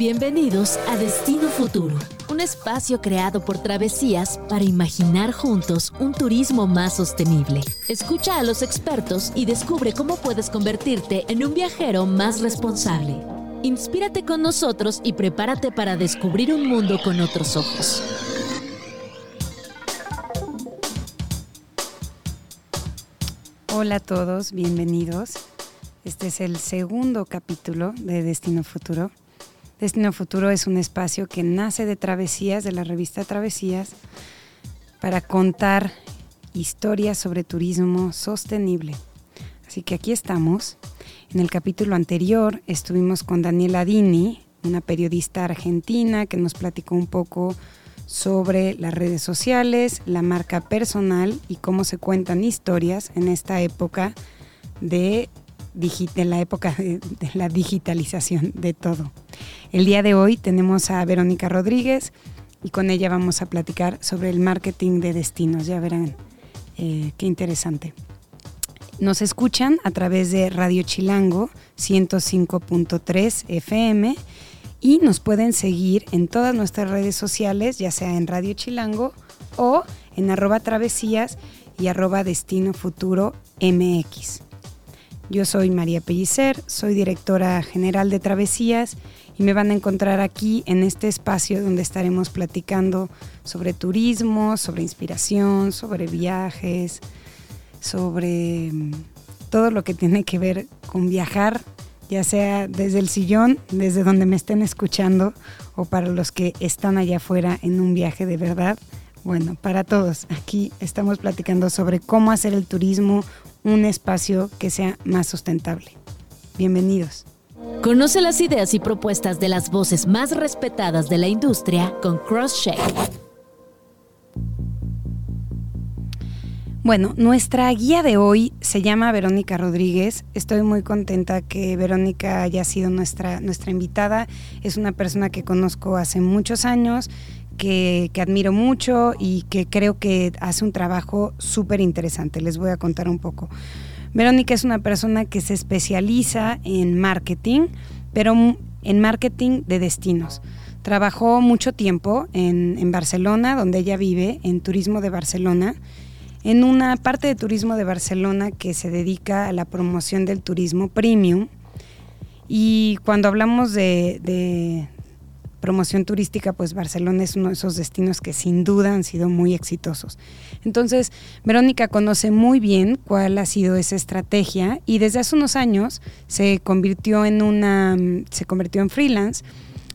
Bienvenidos a Destino Futuro, un espacio creado por Travesías para imaginar juntos un turismo más sostenible. Escucha a los expertos y descubre cómo puedes convertirte en un viajero más responsable. Inspírate con nosotros y prepárate para descubrir un mundo con otros ojos. Hola a todos, bienvenidos. Este es el segundo capítulo de Destino Futuro. Destino Futuro es un espacio que nace de Travesías, de la revista Travesías, para contar historias sobre turismo sostenible. Así que aquí estamos. En el capítulo anterior estuvimos con Daniela Dini, una periodista argentina que nos platicó un poco sobre las redes sociales, la marca personal y cómo se cuentan historias en esta época de, la época de la digitalización de todo. El día de hoy tenemos a Verónica Rodríguez y con ella vamos a platicar sobre el marketing de destinos. Ya verán eh, qué interesante. Nos escuchan a través de Radio Chilango 105.3 FM y nos pueden seguir en todas nuestras redes sociales, ya sea en Radio Chilango o en arroba travesías y arroba destino futuro. Yo soy María Pellicer, soy directora general de Travesías y me van a encontrar aquí en este espacio donde estaremos platicando sobre turismo, sobre inspiración, sobre viajes, sobre mm, todo lo que tiene que ver con viajar, ya sea desde el sillón, desde donde me estén escuchando o para los que están allá afuera en un viaje de verdad. Bueno, para todos, aquí estamos platicando sobre cómo hacer el turismo un espacio que sea más sustentable. Bienvenidos. Conoce las ideas y propuestas de las voces más respetadas de la industria con CrossCheck. Bueno, nuestra guía de hoy se llama Verónica Rodríguez. Estoy muy contenta que Verónica haya sido nuestra, nuestra invitada. Es una persona que conozco hace muchos años, que, que admiro mucho y que creo que hace un trabajo súper interesante. Les voy a contar un poco. Verónica es una persona que se especializa en marketing, pero en marketing de destinos. Trabajó mucho tiempo en, Barcelona, donde ella vive, en Turismo de Barcelona, en una parte de Turismo de Barcelona que se dedica a la promoción del turismo premium. Y cuando hablamos de, promoción turística, pues Barcelona es uno de esos destinos que sin duda han sido muy exitosos. Entonces, Verónica conoce muy bien cuál ha sido esa estrategia y desde hace unos años se convirtió en una, se convirtió en freelance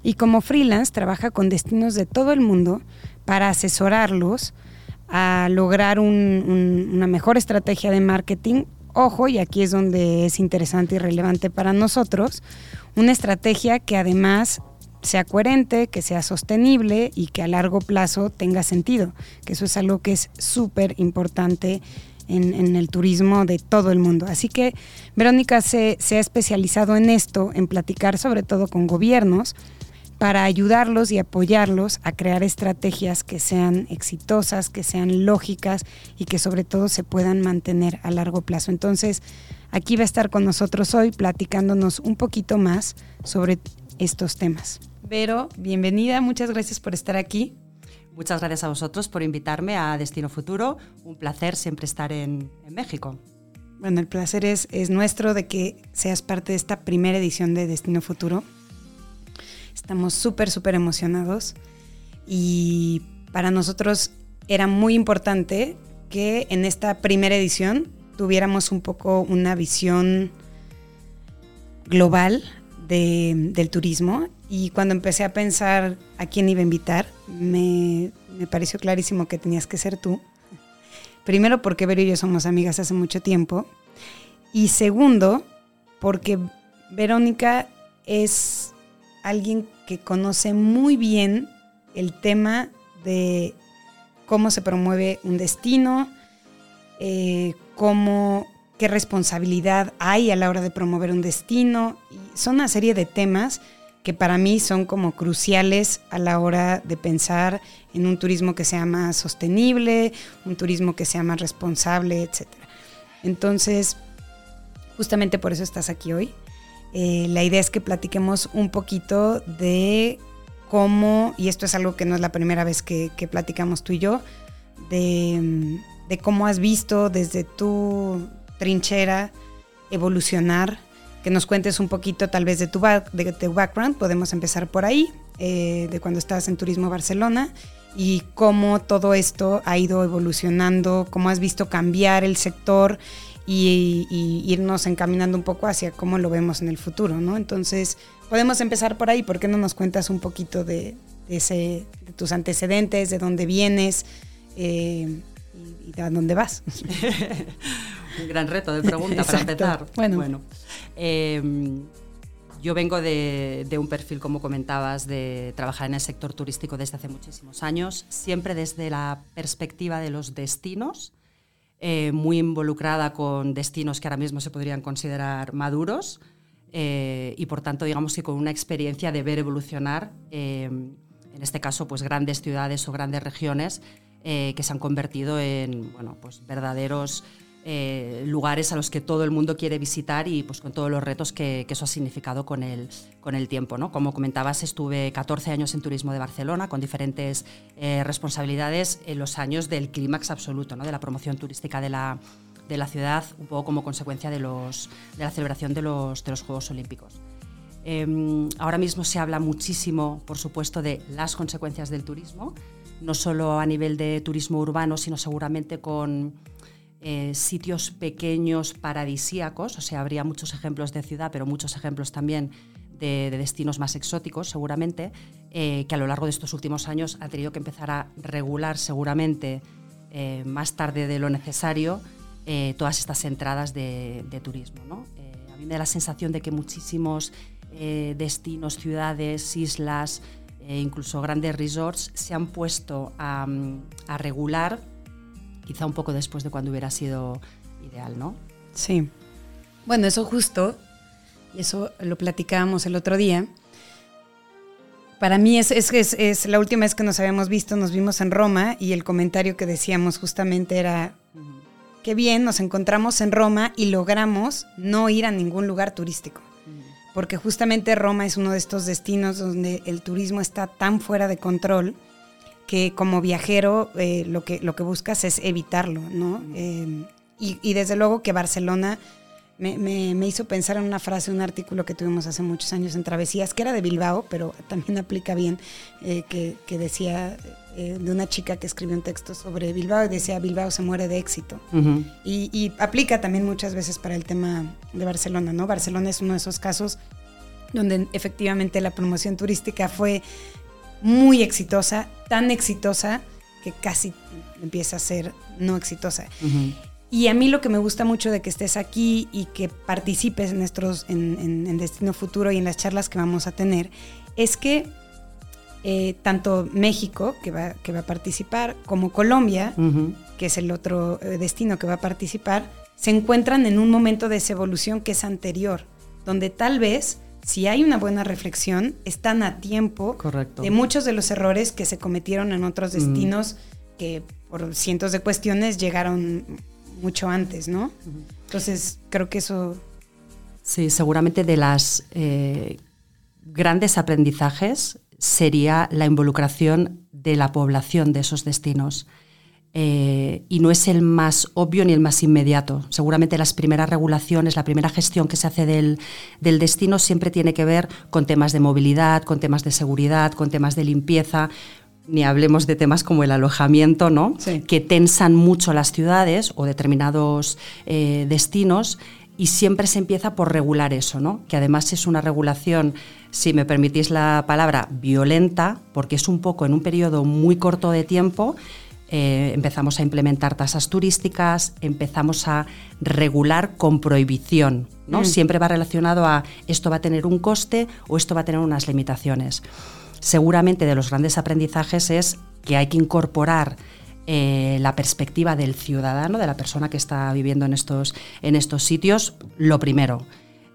y como freelance trabaja con destinos de todo el mundo para asesorarlos a lograr una mejor estrategia de marketing. Ojo, y aquí es donde es interesante y relevante para nosotros, una estrategia que además sea coherente, que sea sostenible y que a largo plazo tenga sentido, que eso es algo que es súper importante en, el turismo de todo el mundo. Así que Verónica se, se ha especializado en esto, en platicar sobre todo con gobiernos, para ayudarlos y apoyarlos a crear estrategias que sean exitosas, que sean lógicas y que sobre todo se puedan mantener a largo plazo. Entonces, aquí va a estar con nosotros hoy platicándonos un poquito más sobre estos temas. Vero, bienvenida, muchas gracias por estar aquí. Muchas gracias a vosotros por invitarme a Destino Futuro. Un placer siempre estar en, México. Bueno, el placer es, es nuestro de que seas parte de esta primera edición de Destino Futuro. Estamos súper, súper emocionados y para nosotros era muy importante que en esta primera edición tuviéramos un poco una visión global del turismo y cuando empecé a pensar a quién iba a invitar, me, pareció clarísimo que tenías que ser tú. Primero porque Vero y yo somos amigas hace mucho tiempo. Y segundo, porque Verónica es alguien que conoce muy bien el tema de cómo se promueve un destino, eh, cómo qué responsabilidad hay a la hora de promover un destino. Y son una serie de temas que para mí son como cruciales a la hora de pensar en un turismo que sea más sostenible, un turismo que sea más responsable, etc. Entonces, justamente por eso estás aquí hoy. Eh, la idea es que platiquemos un poquito de cómo, y esto es algo que no es la primera vez que, platicamos tú y yo, de, cómo has visto desde tu trinchera evolucionar, que nos cuentes un poquito tal vez de tu, de tu background, podemos empezar por ahí, eh, de cuando estabas en Turismo Barcelona y cómo todo esto ha ido evolucionando, cómo has visto cambiar el sector y, irnos encaminando un poco hacia cómo lo vemos en el futuro, ¿no? Entonces, podemos empezar por ahí. ¿Por qué no nos cuentas un poquito de, ese, de tus antecedentes, de dónde vienes eh, y, a dónde vas? un gran reto de pregunta para empezar. Bueno, bueno em, yo vengo de, un perfil, como comentabas, de trabajar en el sector turístico desde hace muchísimos años, siempre desde la perspectiva de los destinos, eh, muy involucrada con destinos que ahora mismo se podrían considerar maduros eh, y, por tanto, digamos que con una experiencia de ver evolucionar, eh, en este caso, pues grandes ciudades o grandes regiones que se han convertido en bueno, pues, verdaderos eh, lugares a los que todo el mundo quiere visitar y pues con todos los retos que, eso ha significado con el, con el tiempo. ¿no? Como comentabas, estuve 14 años en turismo de Barcelona con diferentes eh, responsabilidades en los años del clímax absoluto, ¿no? de la promoción turística de la, de la ciudad, un poco como consecuencia de, los, de la celebración de los, de los Juegos Olímpicos. Em, ahora mismo se habla muchísimo, por supuesto, de las consecuencias del turismo, no solo a nivel de turismo urbano, sino seguramente con eh, sitios pequeños paradisíacos, o sea, habría muchos ejemplos de ciudad, pero muchos ejemplos también de, destinos más exóticos, seguramente, eh, que a lo largo de estos últimos años ha tenido que empezar a regular seguramente eh, más tarde de lo necesario todas estas entradas de, turismo. a mí me da la sensación de que muchísimos destinos, ciudades, islas, incluso grandes resorts se han puesto a, a regular quizá un poco después de cuando hubiera sido ideal, ¿no? Sí. Bueno, eso justo, y eso lo platicábamos el otro día. Para mí es, es, es, la última vez que nos habíamos visto, nos vimos en Roma y el comentario que decíamos justamente era, qué bien, nos encontramos en Roma y logramos no ir a ningún lugar turístico. Porque justamente Roma es uno de estos destinos donde el turismo está tan fuera de control que como viajero eh, lo, que, lo que buscas es evitarlo, ¿no? Em, y, desde luego que Barcelona me, me, hizo pensar en una frase, un artículo que tuvimos hace muchos años en Travesías, que era de Bilbao, pero también aplica bien, eh, que, que, decía eh, de una chica que escribió un texto sobre Bilbao y decía, Bilbao se muere de éxito. y, y aplica también muchas veces para el tema de Barcelona, ¿no? Barcelona es uno de esos casos donde efectivamente la promoción turística fue muy exitosa, tan exitosa que casi empieza a ser no exitosa. Y a mí lo que me gusta mucho de que estés aquí y que participes en, nuestros, en, Destino Futuro y en las charlas que vamos a tener, es que eh, tanto México, que va, que va a participar, como Colombia, que es el otro eh, destino que va a participar, se encuentran en un momento de esa evolución que es anterior, donde tal vez si hay una buena reflexión, están a tiempo de muchos de los errores que se cometieron en otros mm. destinos que por cientos de cuestiones llegaron mucho antes, ¿no? Entonces, creo que eso... Sí, seguramente de las eh, grandes aprendizajes sería la involucración de la población de esos destinos. Eh, y no es el más obvio ni el más inmediato. Seguramente las primeras regulaciones, la primera gestión que se hace del, destino siempre tiene que ver con temas de movilidad, con temas de seguridad, con temas de limpieza, ni hablemos de temas como el alojamiento, ¿no? que tensan mucho las ciudades o determinados eh, destinos y siempre se empieza por regular eso, ¿no? que además es una regulación, si me permitís la palabra, violenta, porque es un poco en un periodo muy corto de tiempo eh, empezamos a implementar tasas turísticas, empezamos a regular con prohibición. ¿no? Mm. Siempre va relacionado a esto va a tener un coste o esto va a tener unas limitaciones. Seguramente de los grandes aprendizajes es que hay que incorporar eh, la perspectiva del ciudadano, de la persona que está viviendo en estos, en estos sitios, lo primero.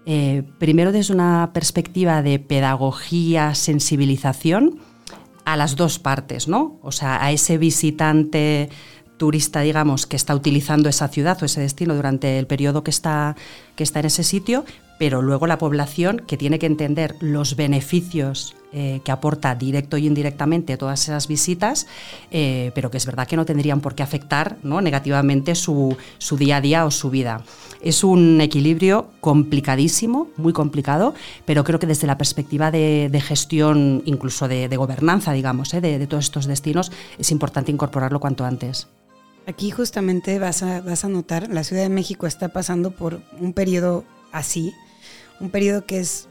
Eh, primero desde una perspectiva de pedagogía, sensibilización, a las dos partes, ¿no? O sea, a ese visitante turista, digamos, que está utilizando esa ciudad o ese destino durante el periodo que está, que está en ese sitio, pero luego la población que tiene que entender los beneficios eh, que aporta directo y indirectamente todas esas visitas, eh, pero que es verdad que no tendrían por qué afectar ¿no? negativamente su, día a día o su vida. Es un equilibrio complicadísimo, muy complicado, pero creo que desde la perspectiva de, gestión, incluso de, gobernanza, digamos, ¿eh? de, todos estos destinos, es importante incorporarlo cuanto antes. Aquí justamente vas a, vas a notar, la Ciudad de México está pasando por un periodo así, un periodo que es,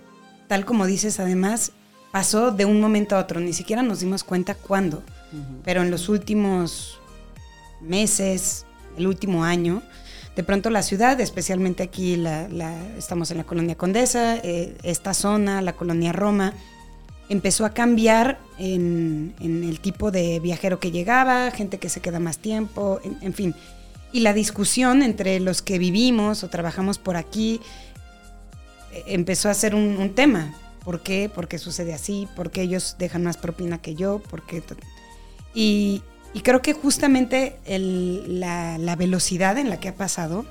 tal como dices, además, pasó de un momento a otro, ni siquiera nos dimos cuenta cuándo, pero en los últimos meses, el último año, de pronto la ciudad, especialmente aquí la, estamos en la colonia Condesa, eh, esta zona, la colonia Roma, empezó a cambiar en, el tipo de viajero que llegaba, gente que se queda más tiempo, en, fin. Y la discusión entre los que vivimos o trabajamos por aquí empezó a ser un tema. ¿Por qué? ¿Por qué sucede así? ¿Por qué ellos dejan más propina que yo? ¿Por qué? Y, creo que justamente la, velocidad en la que ha pasado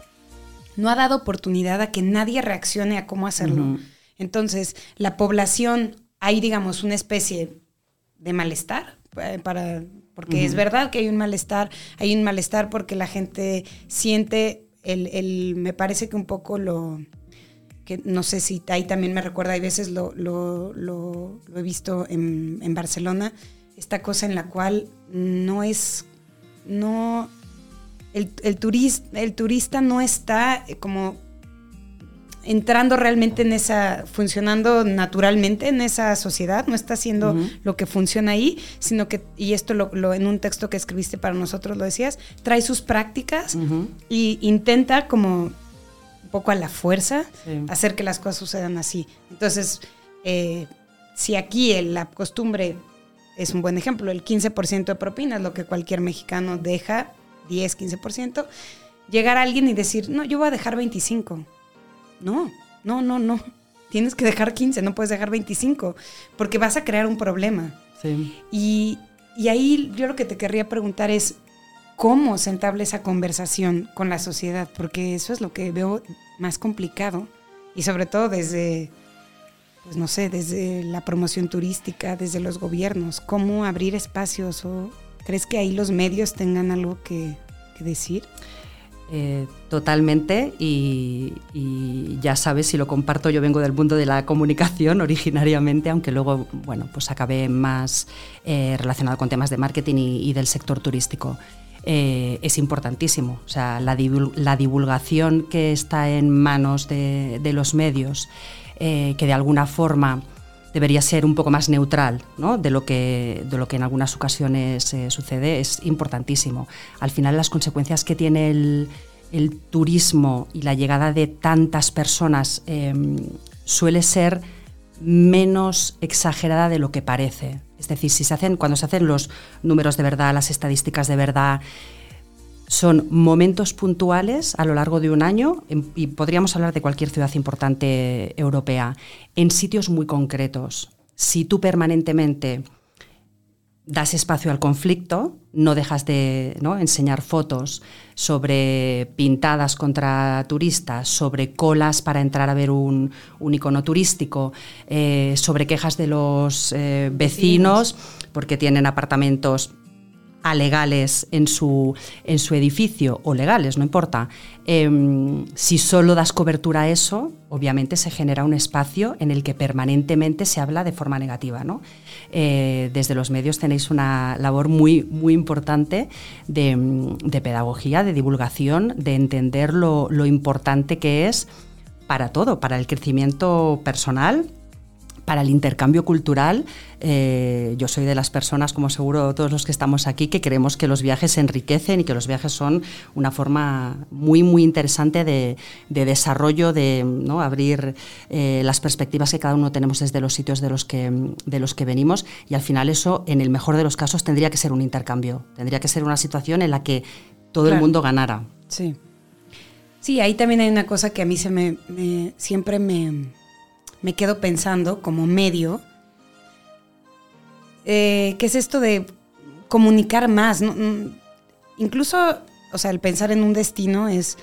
no ha dado oportunidad a que nadie reaccione a cómo hacerlo. Entonces, la población, hay, digamos, una especie de malestar eh, para porque es verdad que hay un malestar, hay un malestar porque la gente siente el, el me parece que un poco lo, que no sé si ahí también me recuerda, hay veces lo, he visto en, Barcelona, esta cosa en la cual no es, no, el, el, el turista no está como entrando realmente en esa, funcionando naturalmente en esa sociedad, no está haciendo lo que funciona ahí, sino que, y esto lo, en un texto que escribiste para nosotros lo decías, trae sus prácticas y intenta como poco a la fuerza hacer que las cosas sucedan así. Entonces, eh, si aquí la costumbre es un buen ejemplo, el 15% de propina es lo que cualquier mexicano deja, 10, 15%, llegar a alguien y decir, no, yo voy a dejar 25. No, no, no, no. Tienes que dejar 15, no puedes dejar 25, porque vas a crear un problema. Y, y ahí yo lo que te querría preguntar es, cómo se entable esa conversación con la sociedad, porque eso es lo que veo más complicado y sobre todo desde, pues no sé, desde la promoción turística, desde los gobiernos, cómo abrir espacios o crees que ahí los medios tengan algo que, decir. Eh, totalmente y, ya sabes si lo comparto yo vengo del mundo de la comunicación originariamente aunque luego bueno pues acabé más eh, relacionado con temas de marketing y del sector turístico eh, es importantísimo. O sea, la, divulgación que está en manos de, los medios, eh, que de alguna forma debería ser un poco más neutral de, lo que, de lo que en algunas ocasiones eh, sucede, es importantísimo. Al final las consecuencias que tiene el, turismo y la llegada de tantas personas suele ser menos exagerada de lo que parece. Es decir, si se hacen, cuando se hacen los números de verdad, las estadísticas de verdad, son momentos puntuales a lo largo de un año, y podríamos hablar de cualquier ciudad importante europea, en sitios muy concretos. Si tú permanentemente das espacio al conflicto, no dejas de enseñar fotos sobre pintadas contra turistas, sobre colas para entrar a ver un, icono turístico, eh, sobre quejas de los eh, vecinos. porque tienen apartamentos alegales en su, en su edificio o legales, no importa, em, si solo das cobertura a eso, obviamente se genera un espacio en el que permanentemente se habla de forma negativa. ¿no? Eh, desde los medios tenéis una labor muy, muy importante de, pedagogía, de divulgación, de entender lo, lo importante que es para todo, para el crecimiento personal, para el intercambio cultural, eh, yo soy de las personas, como seguro todos los que estamos aquí, que creemos que los viajes se enriquecen y que los viajes son una forma muy, muy interesante de, desarrollo, de ¿no? abrir eh, las perspectivas que cada uno tenemos desde los sitios de los, que, de los que venimos. Y al final eso, en el mejor de los casos, tendría que ser un intercambio, tendría que ser una situación en la que todo el mundo ganara. Sí. Sí, ahí también hay una cosa que a mí se me siempre me, me quedo pensando como medio, eh, ¿qué es esto de comunicar más? Mm, incluso, o sea, el pensar en un destino es,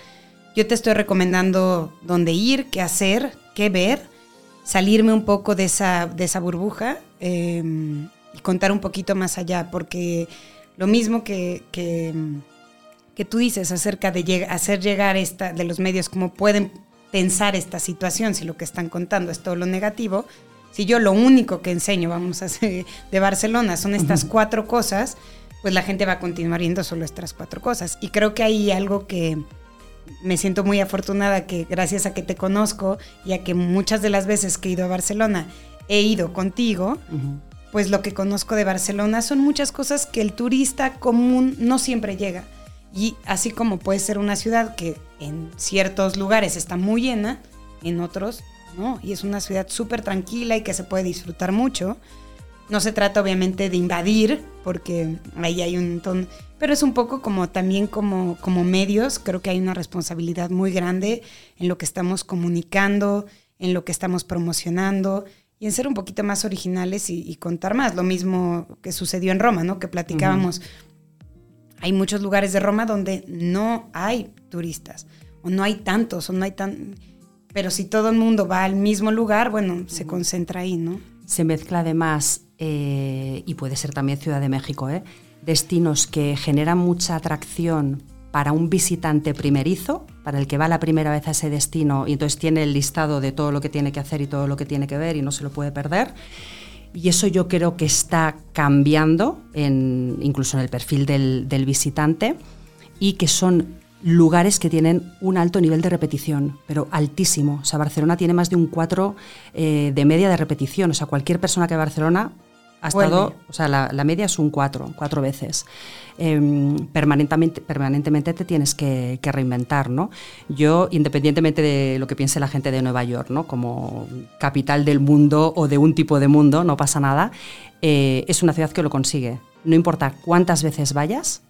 yo te estoy recomendando dónde ir, qué hacer, qué ver, salirme un poco de esa, de esa burbuja em, y contar un poquito más allá, porque lo mismo que, que, tú dices acerca de hacer llegar esta, de los medios cómo pueden pensar esta situación si lo que están contando es todo lo negativo, si yo lo único que enseño, vamos a hacer de Barcelona, son estas cuatro cosas, pues la gente va a continuar viendo solo estas cuatro cosas. Y creo que hay algo que me siento muy afortunada que gracias a que te conozco y a que muchas de las veces que he ido a Barcelona he ido contigo, pues lo que conozco de Barcelona son muchas cosas que el turista común no siempre llega. Y así como puede ser una ciudad que en ciertos lugares está muy llena, en otros no. Y es una ciudad súper tranquila y que se puede disfrutar mucho. No se trata obviamente de invadir, porque ahí hay un montón, pero es un poco como también como, como medios, creo que hay una responsabilidad muy grande en lo que estamos comunicando, en lo que estamos promocionando y en ser un poquito más originales y, contar más. Lo mismo que sucedió en Roma, ¿no? Que platicábamos hay muchos lugares de Roma donde no hay turistas, o no hay tantos, o no hay tan... Pero si todo el mundo va al mismo lugar, bueno, se concentra ahí, ¿no? Se mezcla además, eh, y puede ser también Ciudad de México, ¿eh? destinos que generan mucha atracción para un visitante primerizo, para el que va la primera vez a ese destino y entonces tiene el listado de todo lo que tiene que hacer y todo lo que tiene que ver y no se lo puede perder. Y eso yo creo que está cambiando, incluso en el perfil del, visitante, y que son lugares que tienen un alto nivel de repetición, pero altísimo. O sea, Barcelona tiene más de un 4 eh, de media de repetición. O sea, cualquier persona que va a Barcelona ha estado, o sea, la, media es un 4, cuatro veces. Em, permanentemente, permanentemente te tienes que, reinventar, ¿no? Yo, independientemente de lo que piense la gente de Nueva York, ¿no? Como capital del mundo o de un tipo de mundo, no pasa nada, eh, es una ciudad que lo consigue. No importa cuántas veces vayas,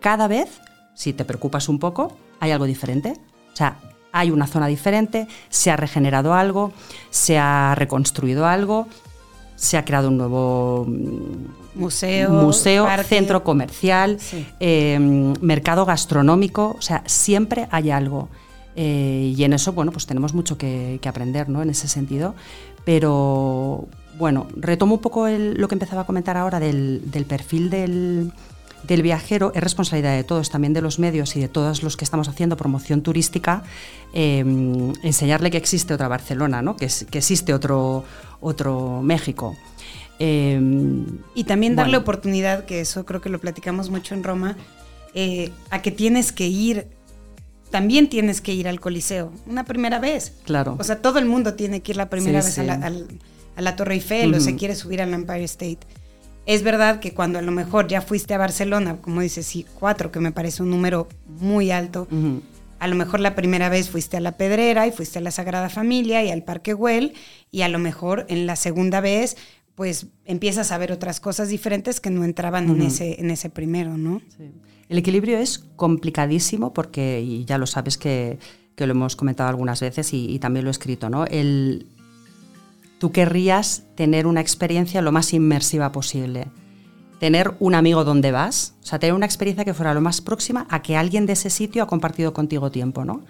cada vez, si te preocupas un poco, hay algo diferente. O sea, hay una zona diferente, se ha regenerado algo, se ha reconstruido algo, se ha creado un nuevo mm, museo, museo centro comercial, em, mercado gastronómico, o sea, siempre hay algo. Eh, y en eso, bueno, pues tenemos mucho que, aprender, ¿no? En ese sentido. Pero, bueno, retomo un poco lo que empezaba a comentar ahora del perfil del, del viajero es responsabilidad de todos, también de los medios y de todos los que estamos haciendo promoción turística, em, enseñarle que existe otra Barcelona, ¿no? que, que existe otro, otro México. Em, y también darle oportunidad, que eso creo que lo platicamos mucho en Roma, eh, a que tienes que ir, también tienes que ir al Coliseo, una primera vez. Claro. O sea, todo el mundo tiene que ir la primera vez A, la, Torre Eiffel o se quiere subir al Empire State. Es verdad que cuando a lo mejor ya fuiste a Barcelona, como dices, sí, cuatro, que me parece un número muy alto, a lo mejor la primera vez fuiste a la Pedrera y fuiste a la Sagrada Familia y al Parque Güell, y a lo mejor en la segunda vez, pues empiezas a ver otras cosas diferentes que no entraban en, ese, en ese primero, ¿no? El equilibrio es complicadísimo porque, y ya lo sabes que, lo hemos comentado algunas veces y, y también lo he escrito, ¿no? El, tú querrías tener una experiencia lo más inmersiva posible. Tener un amigo donde vas, o sea, tener una experiencia que fuera lo más próxima a que alguien de ese sitio ha compartido contigo tiempo, ¿no?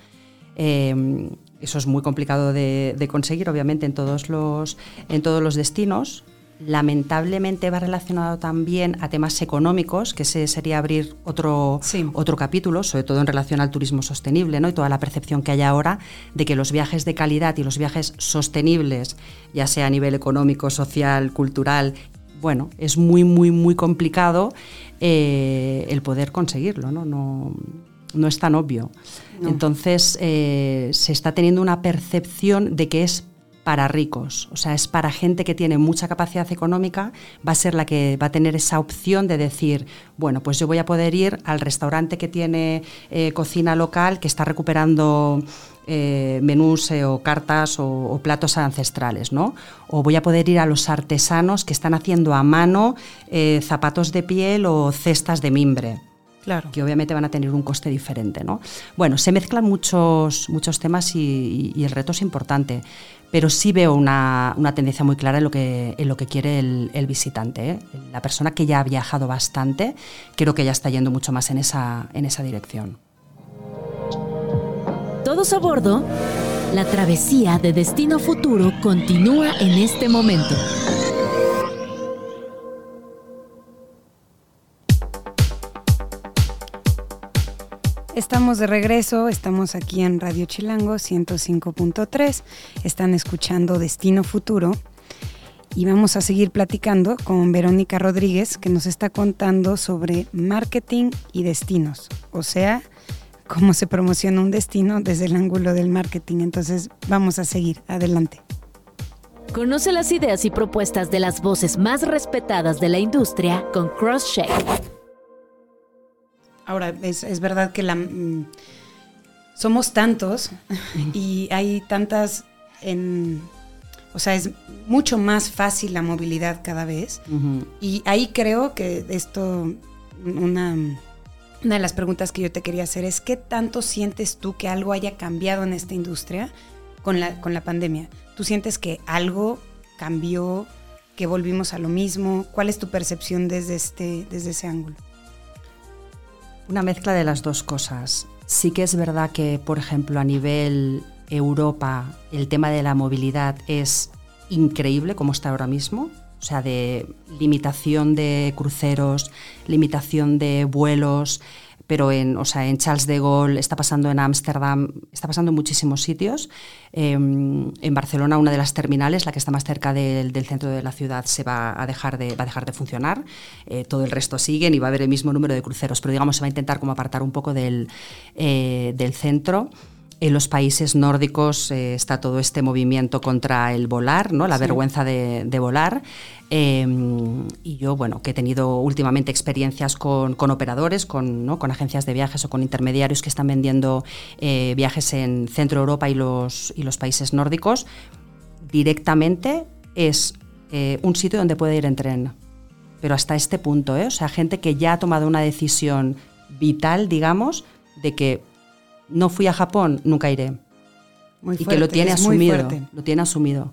Eh, eso es muy complicado de, de, conseguir, obviamente, en todos los, en todos los destinos, lamentablemente va relacionado también a temas económicos, que ese sería abrir otro, otro capítulo, sobre todo en relación al turismo sostenible ¿no? y toda la percepción que hay ahora de que los viajes de calidad y los viajes sostenibles, ya sea a nivel económico, social, cultural, bueno, es muy, muy, muy complicado eh, el poder conseguirlo, ¿no? no no es tan obvio. Entonces, eh, se está teniendo una percepción de que es para ricos, o sea, es para gente que tiene mucha capacidad económica, va a ser la que va a tener esa opción de decir, bueno, pues yo voy a poder ir al restaurante que tiene eh, cocina local, que está recuperando eh, menús eh, o cartas o, platos ancestrales, ¿no? O voy a poder ir a los artesanos que están haciendo a mano zapatos de piel o cestas de mimbre. Claro. que obviamente van a tener un coste diferente. ¿no? Bueno, se mezclan muchos, muchos temas y, y el reto es importante pero sí veo una, tendencia muy clara en lo que, en lo que quiere el, visitante. ¿eh? La persona que ya ha viajado bastante, creo que ya está yendo mucho más en esa, en esa dirección. Todos a bordo. La travesía de Destino Futuro continúa en este momento. Estamos de regreso, estamos aquí en Radio Chilango 105.3, están escuchando Destino Futuro y vamos a seguir platicando con Verónica Rodríguez que nos está contando sobre marketing y destinos, o sea, cómo se promociona un destino desde el ángulo del marketing. Entonces, vamos a seguir. Adelante. Conoce las ideas y propuestas de las voces más respetadas de la industria con CrossCheck. Ahora, es, verdad que la, mm, somos tantos y hay tantas en... O sea, es mucho más fácil la movilidad cada vez. Y ahí creo que esto, una una de las preguntas que yo te quería hacer es, ¿qué tanto sientes tú que algo haya cambiado en esta industria con la, con la pandemia? ¿Tú sientes que algo cambió, que volvimos a lo mismo? ¿Cuál es tu percepción desde, este, desde ese ángulo? Una mezcla de las dos cosas. Sí que es verdad que, por ejemplo, a nivel Europa, el tema de la movilidad es increíble como está ahora mismo o sea, de limitación de cruceros, limitación de vuelos, pero en, o sea, en Charles de Gaulle, está pasando en Ámsterdam, está pasando en muchísimos sitios. Em, en Barcelona, una de las terminales, la que está más cerca del, centro de la ciudad, se va a dejar de, va a dejar de funcionar. Eh, todo el resto siguen y va a haber el mismo número de cruceros, pero digamos se va a intentar como apartar un poco del, eh, del centro. En los países nórdicos eh, está todo este movimiento contra el volar, ¿no? la vergüenza de, volar. Em, y yo, bueno, que he tenido últimamente experiencias con, operadores, con, ¿no? con, agencias de viajes o con intermediarios que están vendiendo eh, viajes en Centro Europa y los, y los países nórdicos, directamente es eh, un sitio donde puede ir en tren. Pero hasta este punto, o sea, gente que ya ha tomado una decisión vital, digamos, de que no fui a Japón, nunca iré. y que lo tiene asumido. Lo tiene asumido.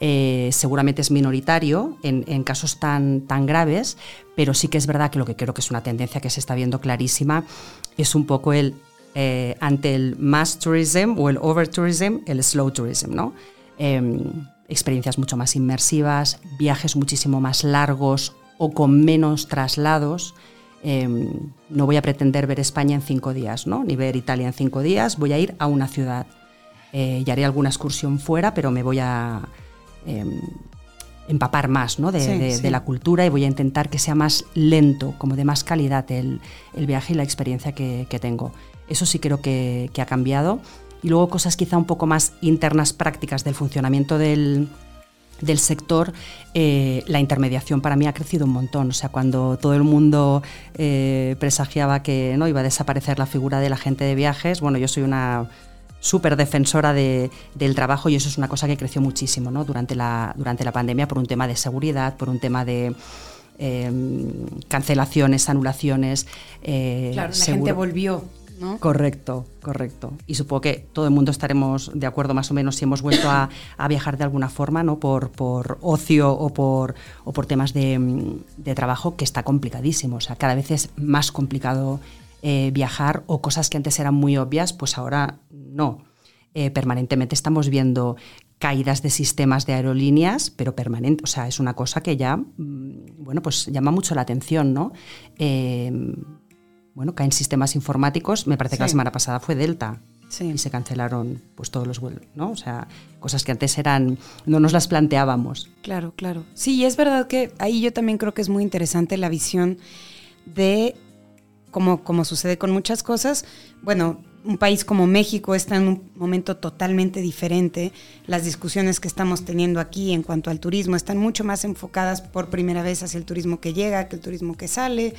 Eh, seguramente es minoritario en, casos tan, tan graves, pero sí que es verdad que lo que creo que es una tendencia que se está viendo clarísima es un poco el eh, ante el mass tourism o el over tourism, el slow tourism, ¿no? Em, experiencias mucho más inmersivas, viajes muchísimo más largos o con menos traslados. Em, no voy a pretender ver España en cinco días, ¿no? ni ver Italia en cinco días, voy a ir a una ciudad. Eh, y haré alguna excursión fuera, pero me voy a em, empapar más ¿no? de, la cultura y voy a intentar que sea más lento, como de más calidad el, viaje y la experiencia que, tengo. Eso sí creo que, que ha cambiado. Y luego cosas quizá un poco más internas prácticas del funcionamiento del, del sector, eh, la intermediación para mí ha crecido un montón. O sea, cuando todo el mundo eh, presagiaba que no iba a desaparecer la figura del agente de viajes, bueno, yo soy una súper defensora del trabajo y eso es una cosa que creció muchísimo ¿no? durante, la, durante la pandemia por un tema de seguridad, por un tema de em, cancelaciones, anulaciones. Eh, claro, la gente volvió Correcto, correcto. Y supongo que todo el mundo estaremos de acuerdo más o menos si hemos vuelto a, viajar de alguna forma, ¿no? Por, por ocio o por, o por temas de, trabajo, que está complicadísimo. O sea, cada vez es más complicado eh, viajar o cosas que antes eran muy obvias, pues ahora no. Eh, permanentemente estamos viendo caídas de sistemas de aerolíneas, pero permanente, o sea, es una cosa que ya, mm, bueno, pues llama mucho la atención, ¿no? Eh, bueno, caen sistemas informáticos. Me parece que la semana pasada fue Delta. Y se cancelaron pues todos los vuelos, ¿no? O sea, cosas que antes eran, no nos las planteábamos. Claro, claro. Sí, es verdad que ahí yo también creo que es muy interesante la visión de, como, como sucede con muchas cosas, bueno, un país como México está en un momento totalmente diferente. Las discusiones que estamos teniendo aquí en cuanto al turismo están mucho más enfocadas por primera vez hacia el turismo que llega que el turismo que sale.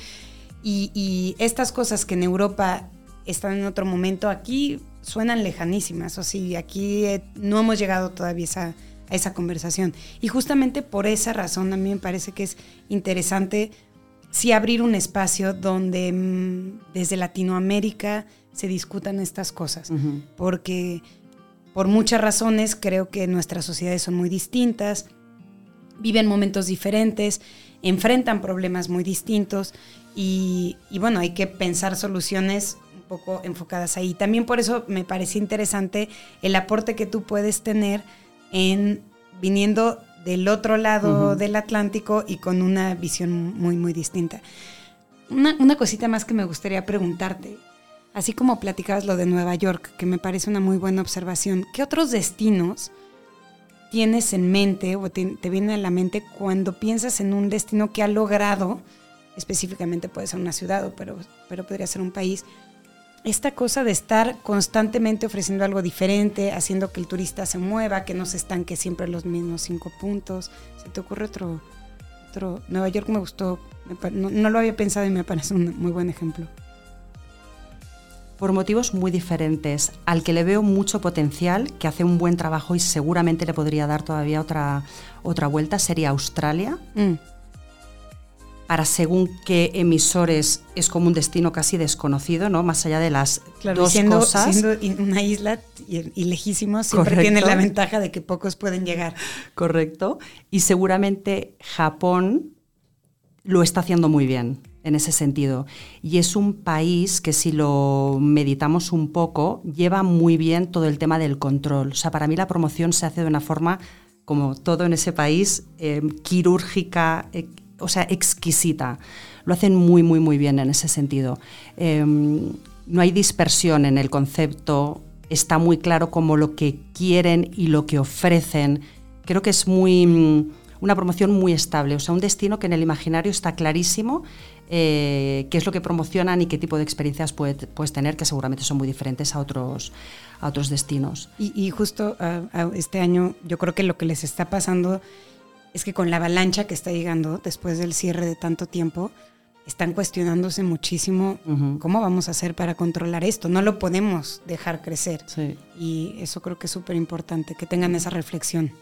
Y, estas cosas que en Europa están en otro momento, aquí suenan lejanísimas. O sea, aquí eh, no hemos llegado todavía a esa conversación. Y justamente por esa razón a mí me parece que es interesante sí abrir un espacio donde mm, desde Latinoamérica se discutan estas cosas. Porque por muchas razones creo que nuestras sociedades son muy distintas, viven momentos diferentes, enfrentan problemas muy distintos y, bueno, hay que pensar soluciones un poco enfocadas ahí. También por eso me parece interesante el aporte que tú puedes tener en viniendo del otro lado del Atlántico y con una visión muy, muy distinta. Una, una, cosita más que me gustaría preguntarte, así como platicabas lo de Nueva York, que me parece una muy buena observación, ¿qué otros destinos tienes en mente o te, viene a la mente cuando piensas en un destino que ha logrado, específicamente puede ser una ciudad, pero, pero podría ser un país, esta cosa de estar constantemente ofreciendo algo diferente, haciendo que el turista se mueva, que no se estanque siempre los mismos cinco puntos. ¿Se te ocurre otro? otro? Nueva York me gustó, no, lo había pensado y me parece un muy buen ejemplo. Por motivos muy diferentes. Al que le veo mucho potencial, que hace un buen trabajo y seguramente le podría dar todavía otra, otra vuelta, sería Australia. Mm para según qué emisores es como un destino casi desconocido, ¿no? Más allá de las dos siendo, cosas. Siendo una isla y, siempre tiene la ventaja de que pocos pueden llegar. Correcto. Y seguramente Japón lo está haciendo muy bien en ese sentido. Y es un país que si lo meditamos un poco, lleva muy bien todo el tema del control. O sea, para mí la promoción se hace de una forma, como todo en ese país, eh, quirúrgica, eh, o sea, exquisita. Lo hacen muy, muy, muy bien en ese sentido. Em, no hay dispersión en el concepto, está muy claro como lo que quieren y lo que ofrecen. Creo que es muy mm, una promoción muy estable, o sea, un destino que en el imaginario está clarísimo eh, qué es lo que promocionan y qué tipo de experiencias puedes tener, que seguramente son muy diferentes a otros, a otros destinos. Y, justo este año yo creo que lo que les está pasando es que con la avalancha que está llegando después del cierre de tanto tiempo, están cuestionándose muchísimo cómo vamos a hacer para controlar esto. No lo podemos dejar crecer. Y eso creo que es súper importante, que tengan esa reflexión.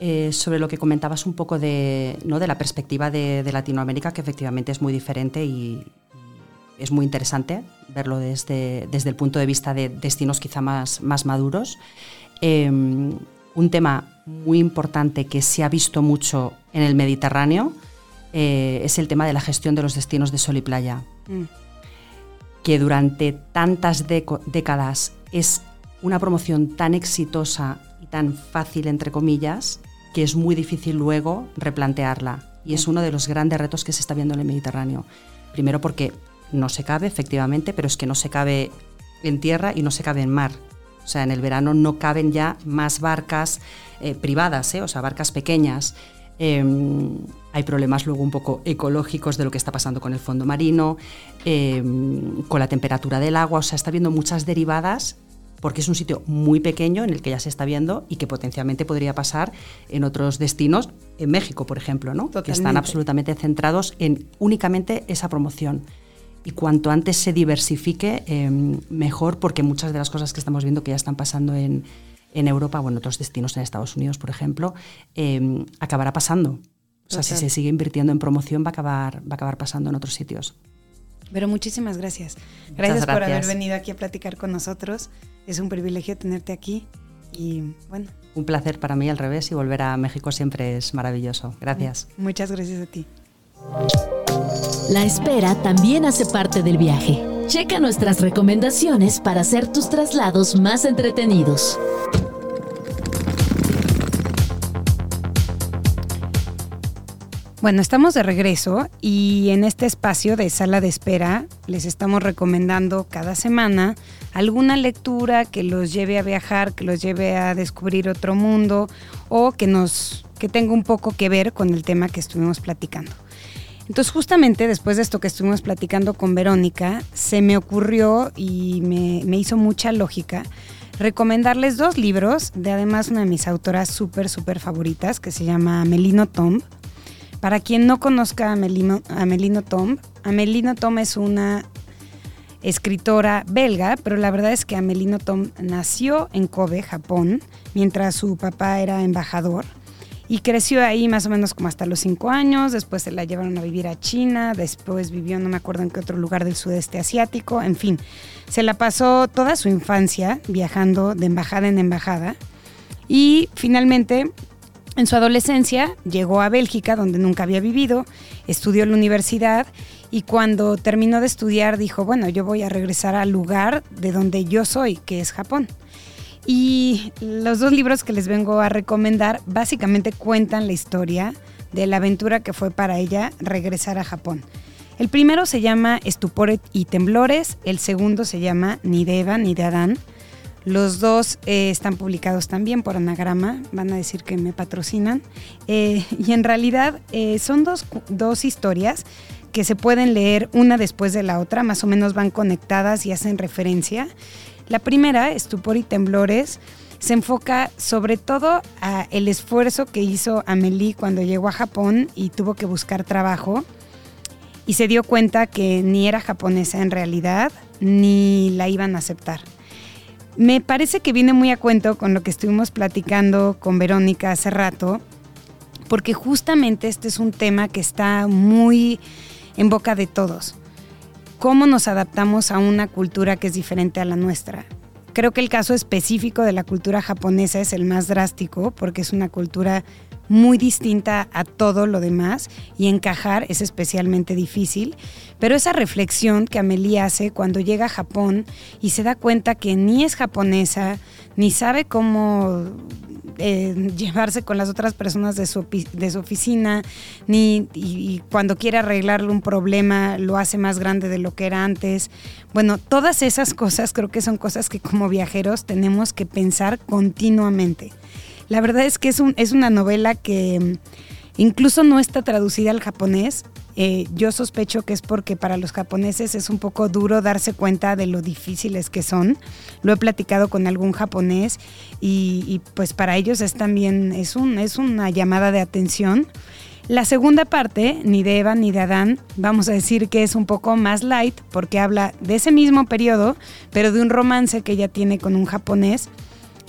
Eh, sobre lo que comentabas un poco de, ¿no? de la perspectiva de, Latinoamérica, que efectivamente es muy diferente y, es muy interesante verlo desde, desde el punto de vista de destinos quizá más, más maduros. Em, un tema muy importante que se ha visto mucho en el Mediterráneo eh, es el tema de la gestión de los destinos de sol y playa, mm. que durante tantas décadas es una promoción tan exitosa y tan fácil, entre comillas, que es muy difícil luego replantearla. Y es uno de los grandes retos que se está viendo en el Mediterráneo. Primero porque no se cabe, efectivamente, pero es que no se cabe en tierra y no se cabe en mar. O sea, en el verano no caben ya más barcas eh, privadas, ¿eh? o sea, barcas pequeñas. Em, hay problemas luego un poco ecológicos de lo que está pasando con el fondo marino, em, con la temperatura del agua, o sea, está viendo muchas derivadas porque es un sitio muy pequeño en el que ya se está viendo y que potencialmente podría pasar en otros destinos, en México, por ejemplo, ¿no? que están absolutamente centrados en únicamente esa promoción y cuanto antes se diversifique, em, mejor, porque muchas de las cosas que estamos viendo que ya están pasando en, Europa o en otros destinos en Estados Unidos, por ejemplo, em, acabará pasando. O sea, si se sigue invirtiendo en promoción, va a, acabar, va a acabar pasando en otros sitios. Pero muchísimas gracias. Gracias, por haber venido aquí a platicar con nosotros. Es un privilegio tenerte aquí y bueno. Un placer para mí al revés y volver a México siempre es maravilloso. Gracias. Muchas gracias a ti. La espera también hace parte del viaje. Checa nuestras recomendaciones para hacer tus traslados más entretenidos. Bueno, estamos de regreso y en este espacio de sala de espera les estamos recomendando cada semana alguna lectura que los lleve a viajar, que los lleve a descubrir otro mundo o que nos que tenga un poco que ver con el tema que estuvimos platicando. Entonces justamente después de esto que estuvimos platicando con Verónica, se me ocurrió y me, hizo mucha lógica recomendarles dos libros de además una de mis autoras súper, súper favoritas que se llama Melino Tomb. Para quien no conozca a Melino, a Melino Tomb, Amelino Tomb es una escritora belga, pero la verdad es que Amelino Tomb nació en Kobe, Japón, mientras su papá era embajador y creció ahí más o menos como hasta los cinco años, después se la llevaron a vivir a China, después vivió no me acuerdo en qué otro lugar del sudeste asiático, en fin, se la pasó toda su infancia viajando de embajada en embajada. Y finalmente en su adolescencia llegó a Bélgica donde nunca había vivido, estudió en la universidad y cuando terminó de estudiar dijo, bueno, yo voy a regresar al lugar de donde yo soy, que es Japón. Y los dos libros que les vengo a recomendar básicamente cuentan la historia de la aventura que fue para ella regresar a Japón. El primero se llama Estupor y Temblores, el segundo se llama Ni de Eva ni de Adán. Los dos eh, están publicados también por Anagrama, van a decir que me patrocinan. Eh, y en realidad eh, son dos, dos historias que se pueden leer una después de la otra, más o menos van conectadas y hacen referencia. La primera, Estupor y Temblores, se enfoca sobre todo a el esfuerzo que hizo Amelie cuando llegó a Japón y tuvo que buscar trabajo y se dio cuenta que ni era japonesa en realidad ni la iban a aceptar. Me parece que viene muy a cuento con lo que estuvimos platicando con Verónica hace rato, porque justamente este es un tema que está muy en boca de todos. ¿Cómo nos adaptamos a una cultura que es diferente a la nuestra? Creo que el caso específico de la cultura japonesa es el más drástico porque es una cultura muy distinta a todo lo demás y encajar es especialmente difícil. Pero esa reflexión que Amelie hace cuando llega a Japón y se da cuenta que ni es japonesa, ni sabe cómo eh, llevarse con las otras personas de su, de su oficina, ni y, cuando quiere arreglarle un problema lo hace más grande de lo que era antes. Bueno, todas esas cosas creo que son cosas que como viajeros tenemos que pensar continuamente. La verdad es que es, un, es una novela que mm, incluso no está traducida al japonés, eh, yo sospecho que es porque para los japoneses es un poco duro darse cuenta de lo difíciles que son. Lo he platicado con algún japonés y, pues para ellos es también es, un, es una llamada de atención. La segunda parte, ni de Eva ni de Adán, vamos a decir que es un poco más light porque habla de ese mismo periodo, pero de un romance que ella tiene con un japonés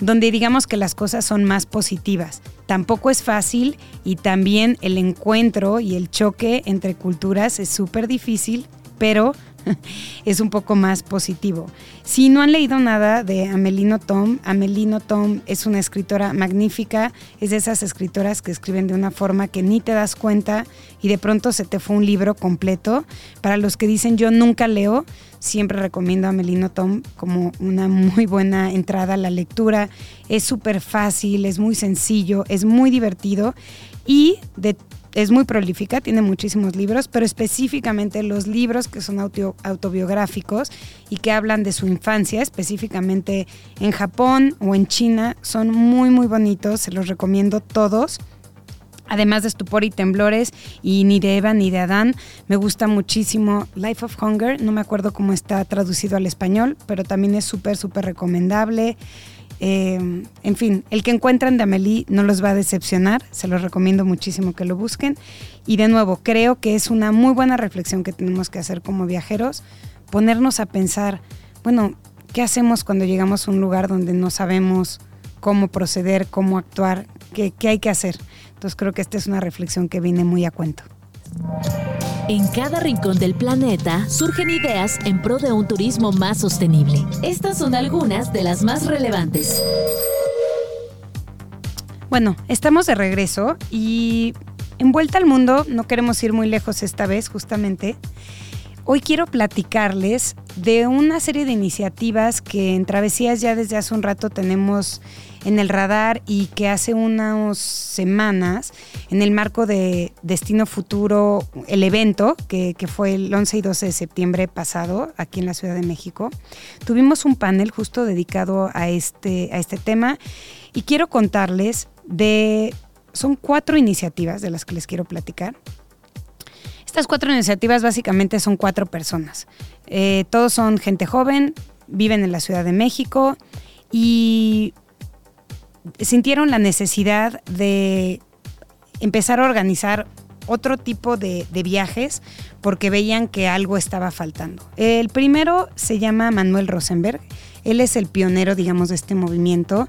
donde digamos que las cosas son más positivas. Tampoco es fácil y también el encuentro y el choque entre culturas es súper difícil, pero es un poco más positivo. Si no han leído nada de Amelino Tom, Amelino Tom es una escritora magnífica, es de esas escritoras que escriben de una forma que ni te das cuenta y de pronto se te fue un libro completo. Para los que dicen yo nunca leo, siempre recomiendo a Amelino Tom como una muy buena entrada a la lectura. Es súper fácil, es muy sencillo, es muy divertido y de es muy prolífica, tiene muchísimos libros, pero específicamente los libros que son autobiográficos y que hablan de su infancia, específicamente en Japón o en China, son muy, muy bonitos, se los recomiendo todos. Además de Estupor y Temblores y ni de Eva ni de Adán, me gusta muchísimo Life of Hunger, no me acuerdo cómo está traducido al español, pero también es súper, súper recomendable. Eh, en fin, el que encuentran de Amelie no los va a decepcionar, se los recomiendo muchísimo que lo busquen. Y de nuevo, creo que es una muy buena reflexión que tenemos que hacer como viajeros, ponernos a pensar, bueno, ¿qué hacemos cuando llegamos a un lugar donde no sabemos cómo proceder, cómo actuar, qué, qué hay que hacer? Entonces creo que esta es una reflexión que viene muy a cuento. En cada rincón del planeta surgen ideas en pro de un turismo más sostenible. Estas son algunas de las más relevantes. Bueno, estamos de regreso y en Vuelta al Mundo no queremos ir muy lejos esta vez, justamente. Hoy quiero platicarles de una serie de iniciativas que en Travesías ya desde hace un rato tenemos en el radar y que hace unas semanas, en el marco de Destino Futuro, el evento que, fue el 11 y 12 de septiembre pasado aquí en la Ciudad de México, tuvimos un panel justo dedicado a este, a este tema y quiero contarles de, son cuatro iniciativas de las que les quiero platicar. Estas cuatro iniciativas básicamente son cuatro personas. Eh, todos son gente joven, viven en la Ciudad de México y sintieron la necesidad de empezar a organizar otro tipo de, viajes porque veían que algo estaba faltando. El primero se llama Manuel Rosenberg. Él es el pionero, digamos, de este movimiento.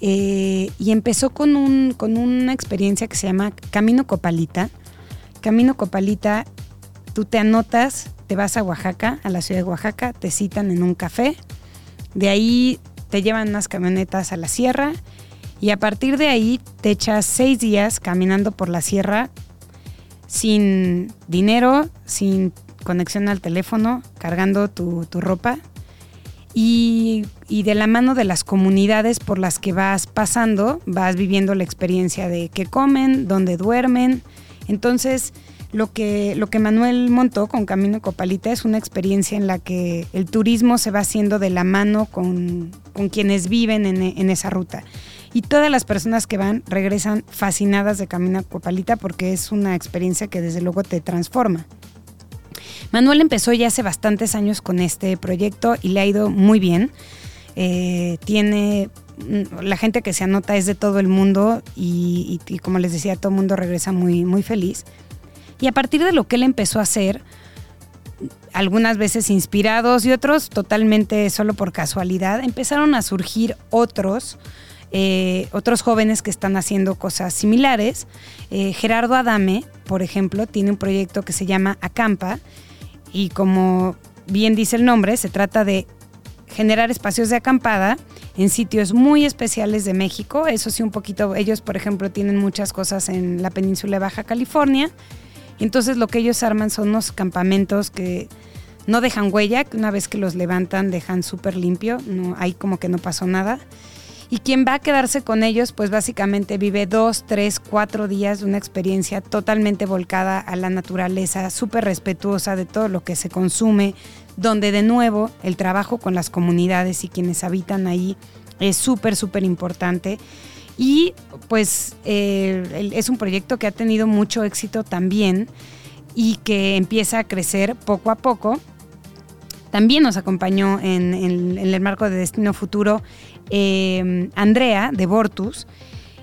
Eh, y empezó con, un, con una experiencia que se llama Camino Copalita. Camino Copalita, tú te anotas, te vas a Oaxaca, a la ciudad de Oaxaca, te citan en un café. De ahí te llevan unas camionetas a la sierra y a partir de ahí te echas seis días caminando por la sierra sin dinero, sin conexión al teléfono, cargando tu, ropa y, de la mano de las comunidades por las que vas pasando, vas viviendo la experiencia de qué comen, dónde duermen. Entonces, lo que, lo que Manuel montó con Camino Copalita es una experiencia en la que el turismo se va haciendo de la mano con, quienes viven en, en, esa ruta. Y todas las personas que van regresan fascinadas de Camino Copalita porque es una experiencia que desde luego te transforma. Manuel empezó ya hace bastantes años con este proyecto y le ha ido muy bien. Eh, tiene mm, la gente que se anota es de todo el mundo y, y, como les decía, todo el mundo regresa muy, muy feliz. Y a partir de lo que él empezó a hacer, algunas veces inspirados y otros totalmente solo por casualidad, empezaron a surgir otros, eh, otros jóvenes que están haciendo cosas similares. Eh, Gerardo Adame, por ejemplo, tiene un proyecto que se llama Acampa y como bien dice el nombre, se trata de generar espacios de acampada en sitios muy especiales de México. Eso sí, un poquito, ellos por ejemplo tienen muchas cosas en la península de Baja California entonces lo que ellos arman son unos campamentos que no dejan huella, que una vez que los levantan dejan súper limpio, no, hay como que no pasó nada. Y quien va a quedarse con ellos, pues básicamente vive dos, tres, cuatro días de una experiencia totalmente volcada a la naturaleza, súper respetuosa de todo lo que se consume, donde de nuevo el trabajo con las comunidades y quienes habitan ahí es súper, súper importante. Y pues eh, es un proyecto que ha tenido mucho éxito también y que empieza a crecer poco a poco. También nos acompañó en, el marco de Destino Futuro eh, Andrea de Bortus.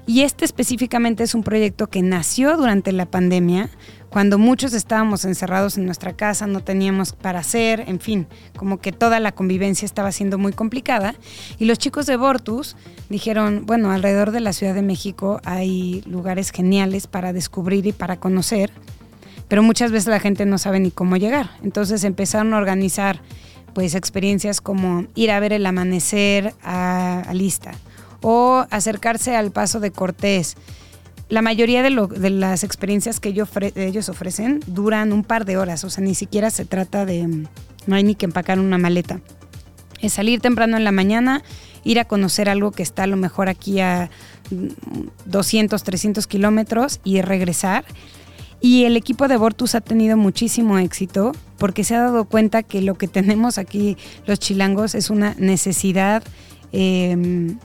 Y este específicamente es un proyecto que nació durante la pandemia cuando muchos estábamos encerrados en nuestra casa, no teníamos para hacer, en fin, como que toda la convivencia estaba siendo muy complicada. Y los chicos de Bortus dijeron, bueno, alrededor de la Ciudad de México hay lugares geniales para descubrir y para conocer, pero muchas veces la gente no sabe ni cómo llegar. Entonces empezaron a organizar pues experiencias como ir a ver el amanecer a, a Lista o acercarse al Paso de Cortés la mayoría de, las experiencias que ellos, ofrecen duran un par de horas, o sea, ni siquiera se trata de, no hay ni que empacar una maleta. Es salir temprano en la mañana, ir a conocer algo que está a lo mejor aquí a 200, 300 kilómetros y regresar. Y el equipo de Bortus ha tenido muchísimo éxito porque se ha dado cuenta que lo que tenemos aquí los chilangos es una necesidad eh,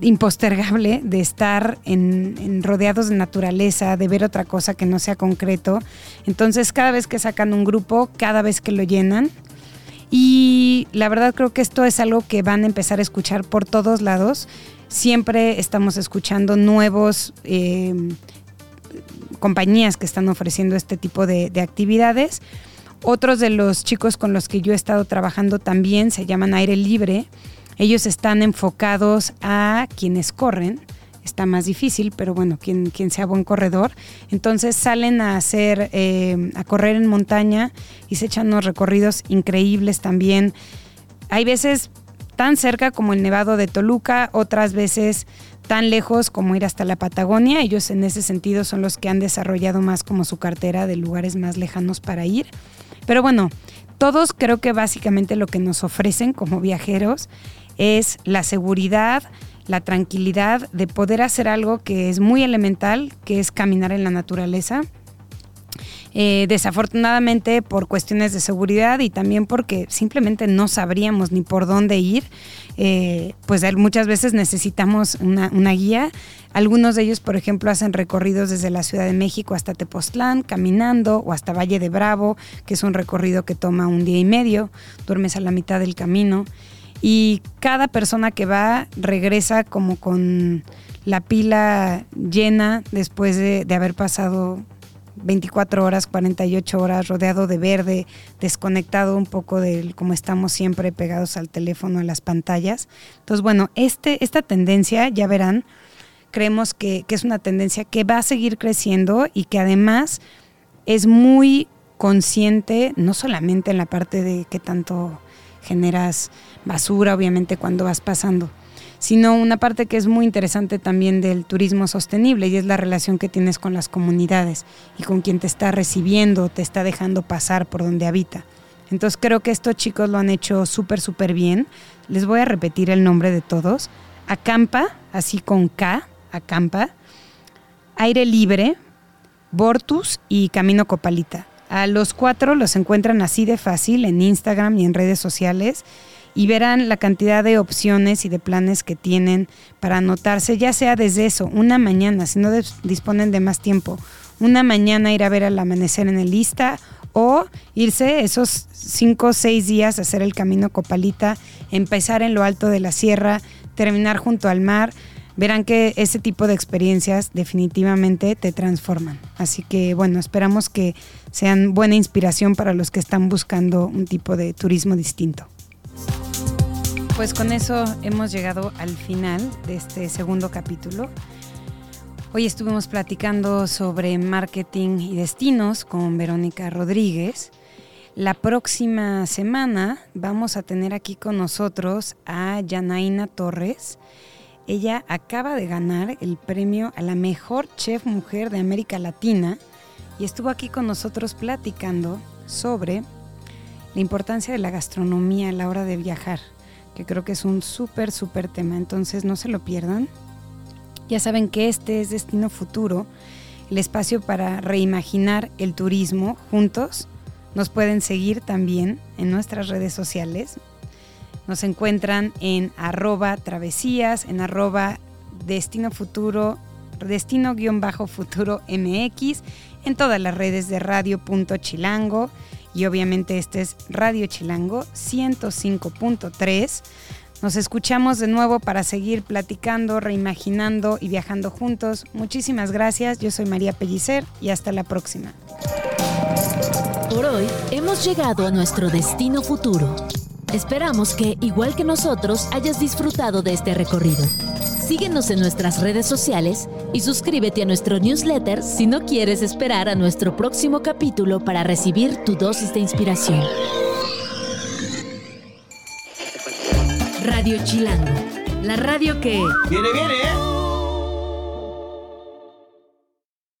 impostergable de estar en, rodeados de naturaleza, de ver otra cosa que no sea concreto. Entonces, cada vez que sacan un grupo, cada vez que lo llenan, y la verdad creo que esto es algo que van a empezar a escuchar por todos lados. Siempre estamos escuchando nuevos eh, compañías que están ofreciendo este tipo de, de actividades. Otros de los chicos con los que yo he estado trabajando también se llaman Aire Libre ellos están enfocados a quienes corren, está más difícil, pero bueno, quien, quien sea buen corredor. Entonces salen a hacer, eh, a correr en montaña y se echan unos recorridos increíbles también. Hay veces tan cerca como el Nevado de Toluca, otras veces tan lejos como ir hasta la Patagonia. Ellos en ese sentido son los que han desarrollado más como su cartera de lugares más lejanos para ir. Pero bueno, todos creo que básicamente lo que nos ofrecen como viajeros es la seguridad, la tranquilidad de poder hacer algo que es muy elemental, que es caminar en la naturaleza. Eh, desafortunadamente por cuestiones de seguridad y también porque simplemente no sabríamos ni por dónde ir, eh, pues muchas veces necesitamos una, una, guía. Algunos de ellos, por ejemplo, hacen recorridos desde la Ciudad de México hasta Tepoztlán, caminando, o hasta Valle de Bravo, que es un recorrido que toma un día y medio, duermes a la mitad del camino y cada persona que va regresa como con la pila llena después de, haber pasado 24 horas, 48 horas rodeado de verde, desconectado un poco de como estamos siempre pegados al teléfono, a las pantallas. Entonces, bueno, este, esta tendencia, ya verán, creemos que, que es una tendencia que va a seguir creciendo y que además es muy consciente, no solamente en la parte de qué tanto generas basura, obviamente, cuando vas pasando, sino una parte que es muy interesante también del turismo sostenible y es la relación que tienes con las comunidades y con quien te está recibiendo, te está dejando pasar por donde habita. Entonces creo que estos chicos lo han hecho súper, súper bien. Les voy a repetir el nombre de todos. Acampa, así con K, Acampa. Aire Libre, Bortus y Camino Copalita. A los cuatro los encuentran así de fácil en Instagram y en redes sociales y verán la cantidad de opciones y de planes que tienen para anotarse, ya sea desde eso, una mañana, si no disponen de más tiempo, una mañana ir a ver el amanecer en el lista o irse esos cinco o seis días a hacer el camino Copalita, empezar en lo alto de la sierra, terminar junto al mar. Verán que ese tipo de experiencias definitivamente te transforman. Así que bueno, esperamos que sean buena inspiración para los que están buscando un tipo de turismo distinto. Pues con eso hemos llegado al final de este segundo capítulo. Hoy estuvimos platicando sobre marketing y destinos con Verónica Rodríguez. La próxima semana vamos a tener aquí con nosotros a Yanaina Torres. Ella acaba de ganar el premio a la mejor chef mujer de América Latina y estuvo aquí con nosotros platicando sobre la importancia de la gastronomía a la hora de viajar, que creo que es un súper, súper tema, entonces no se lo pierdan. Ya saben que este es Destino Futuro, el espacio para reimaginar el turismo juntos. Nos pueden seguir también en nuestras redes sociales. Nos encuentran en arroba travesías, en arroba destino futuro, destino-futuro MX, en todas las redes de radio.chilango y obviamente este es Radio Chilango 105.3. Nos escuchamos de nuevo para seguir platicando, reimaginando y viajando juntos. Muchísimas gracias. Yo soy María Pellicer y hasta la próxima. Por hoy hemos llegado a nuestro destino futuro. Esperamos que, igual que nosotros, hayas disfrutado de este recorrido. Síguenos en nuestras redes sociales y suscríbete a nuestro newsletter si no quieres esperar a nuestro próximo capítulo para recibir tu dosis de inspiración. Radio Chilango. La radio que... Viene, viene, ¿eh?